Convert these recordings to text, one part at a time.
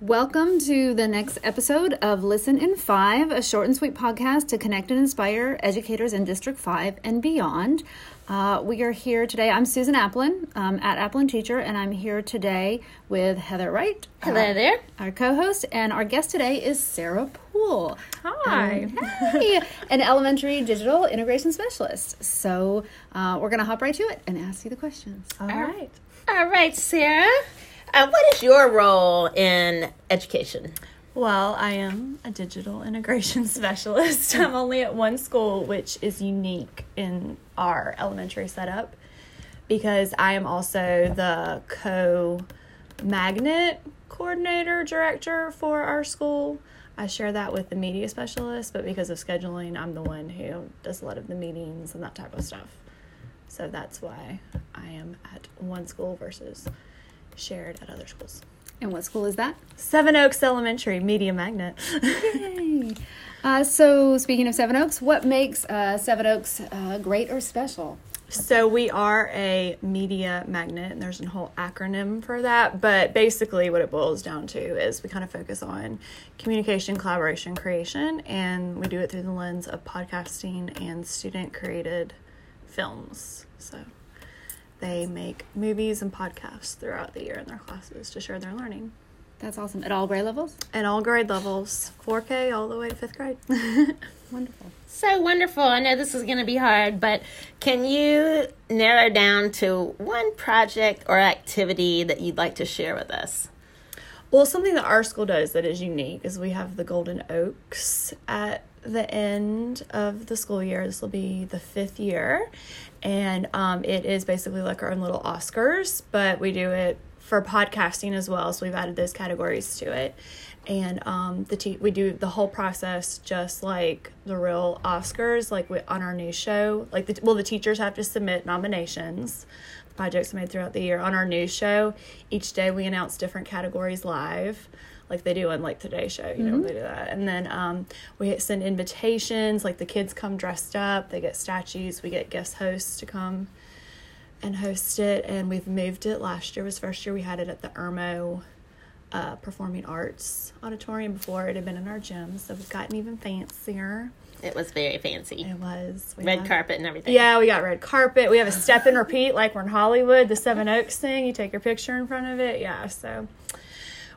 Welcome to the next episode of Listen in Five, a short and sweet podcast to connect and inspire educators in District 5 and beyond. Uh, we are here today. I'm Susan Applin um, at Applin Teacher, and I'm here today with Heather Wright. Hello uh, there. Our co host, and our guest today is Sarah Poole. Hi. Um, hey, an elementary digital integration specialist. So uh, we're going to hop right to it and ask you the questions. All right. All right, Sarah. Uh, what is your role in education? Well, I am a digital integration specialist. I'm only at one school, which is unique in our elementary setup because I am also the co magnet coordinator director for our school. I share that with the media specialist, but because of scheduling, I'm the one who does a lot of the meetings and that type of stuff. So that's why I am at one school versus shared at other schools. And what school is that? Seven Oaks Elementary, Media Magnet. Yay. Uh, so, speaking of Seven Oaks, what makes uh, Seven Oaks uh, great or special? So, we are a media magnet, and there's a whole acronym for that. But basically, what it boils down to is we kind of focus on communication, collaboration, creation, and we do it through the lens of podcasting and student created films. So, they make movies and podcasts throughout the year in their classes to share their learning. That's awesome. At all grade levels? At all grade levels, 4K all the way to fifth grade. Wonderful. So wonderful. I know this is going to be hard, but can you narrow down to one project or activity that you'd like to share with us? Well, something that our school does that is unique is we have the Golden Oaks at the end of the school year. This will be the fifth year, and um, it is basically like our own little Oscars, but we do it for podcasting as well. So we've added those categories to it, and um, the te- we do the whole process just like the real Oscars, like we, on our news show. Like the well, the teachers have to submit nominations. Projects made throughout the year on our news show. Each day we announce different categories live like they do on like Today Show, you know, mm-hmm. they do that. And then um, we send invitations, like the kids come dressed up, they get statues, we get guest hosts to come and host it. And we've moved it. Last year was first year we had it at the Irmo uh, Performing Arts Auditorium. Before it had been in our gym, so we've gotten even fancier. It was very fancy. It was. We red have, carpet and everything. Yeah, we got red carpet. We have a step and repeat like we're in Hollywood, the Seven Oaks thing. You take your picture in front of it. Yeah, so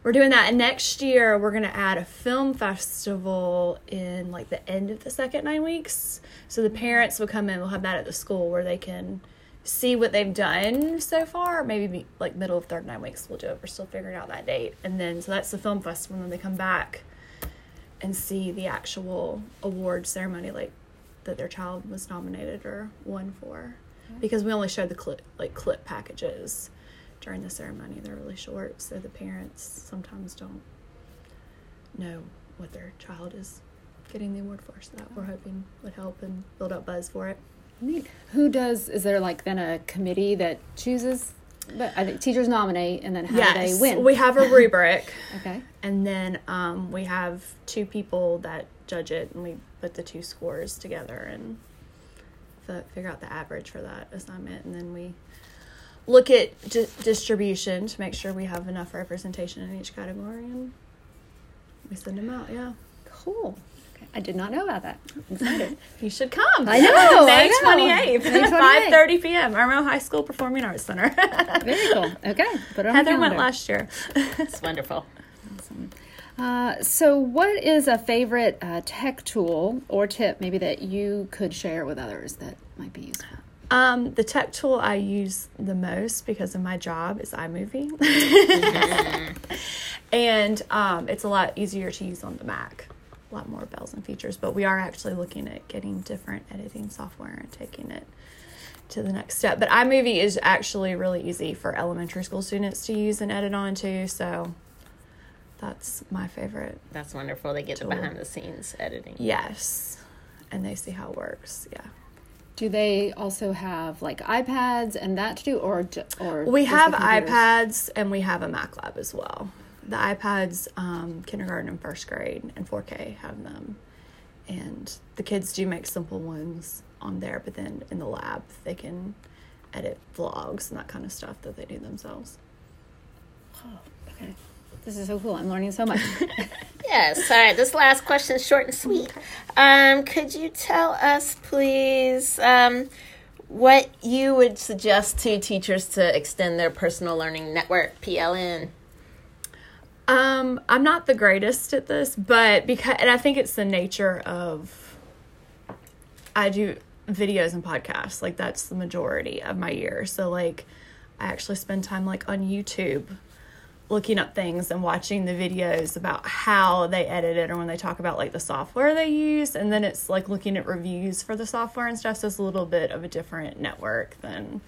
we're doing that and next year we're going to add a film festival in like the end of the second nine weeks so the parents will come in we'll have that at the school where they can see what they've done so far maybe be, like middle of third nine weeks we'll do it we're still figuring out that date and then so that's the film festival and then they come back and see the actual award ceremony like that their child was nominated or won for because we only showed the clip like clip packages during the ceremony. They're really short, so the parents sometimes don't know what their child is getting the award for. So that we're hoping would help and build up buzz for it. Neat. Who does? Is there like then a committee that chooses? But I think teachers nominate, and then how yes, do they win? We have a rubric. okay. And then um, we have two people that judge it, and we put the two scores together and figure out the average for that assignment, and then we look at di- distribution to make sure we have enough representation in each category and we send them out yeah cool. I did not know about that. Excited. You should come. I know may 28th 5 30 p.m irmo high school performing arts center. Very cool. Okay Put it on heather went last year. It's wonderful. Awesome. Uh, so, what is a favorite uh, tech tool or tip, maybe that you could share with others that might be useful? Um, the tech tool I use the most because of my job is iMovie. and um, it's a lot easier to use on the Mac. A lot more bells and features, but we are actually looking at getting different editing software and taking it to the next step. But iMovie is actually really easy for elementary school students to use and edit on too, so that's my favorite. That's wonderful. They get tool. the behind the scenes editing. Yes. And they see how it works. Yeah. Do they also have like iPads and that to do, or or we have iPads and we have a Mac Lab as well. The iPads, um, kindergarten and first grade and 4K have them, and the kids do make simple ones on there. But then in the lab, they can edit vlogs and that kind of stuff that they do themselves. Oh, okay. This is so cool. I'm learning so much. Yes. All right. This last question is short and sweet. Um, could you tell us, please, um, what you would suggest to teachers to extend their personal learning network (PLN)? Um, I'm not the greatest at this, but because and I think it's the nature of I do videos and podcasts. Like that's the majority of my year. So like I actually spend time like on YouTube looking up things and watching the videos about how they edit it or when they talk about like the software they use and then it's like looking at reviews for the software and stuff so it's a little bit of a different network than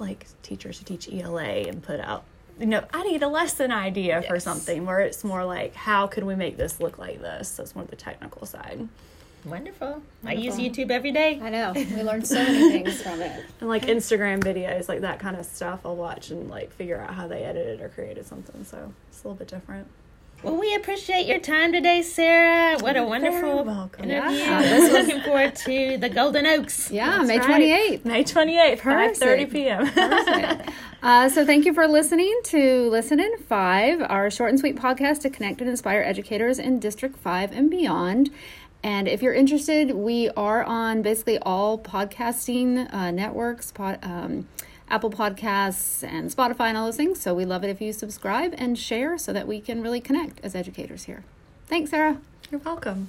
like teachers who teach ELA and put out you know I need a lesson idea for something where it's more like how could we make this look like this so it's more the technical side Wonderful. I use YouTube every day. I know. We learn so many things from it. and like Instagram videos like that kind of stuff I'll watch and like figure out how they edited or created something so it's a little bit different Well, we appreciate your time today, Sarah. What a wonderful welcome. interview. Yeah. Looking forward to the Golden Oaks. Yeah, That's May right. 28th. May 28th, 5.30 p.m. Uh, so thank you for listening to Listen in Five, our short and sweet podcast to connect and inspire educators in District 5 and beyond. And if you're interested, we are on basically all podcasting uh, networks, pod, um, Apple Podcasts and Spotify and all those things. So we love it if you subscribe and share so that we can really connect as educators here. Thanks, Sarah. You're welcome.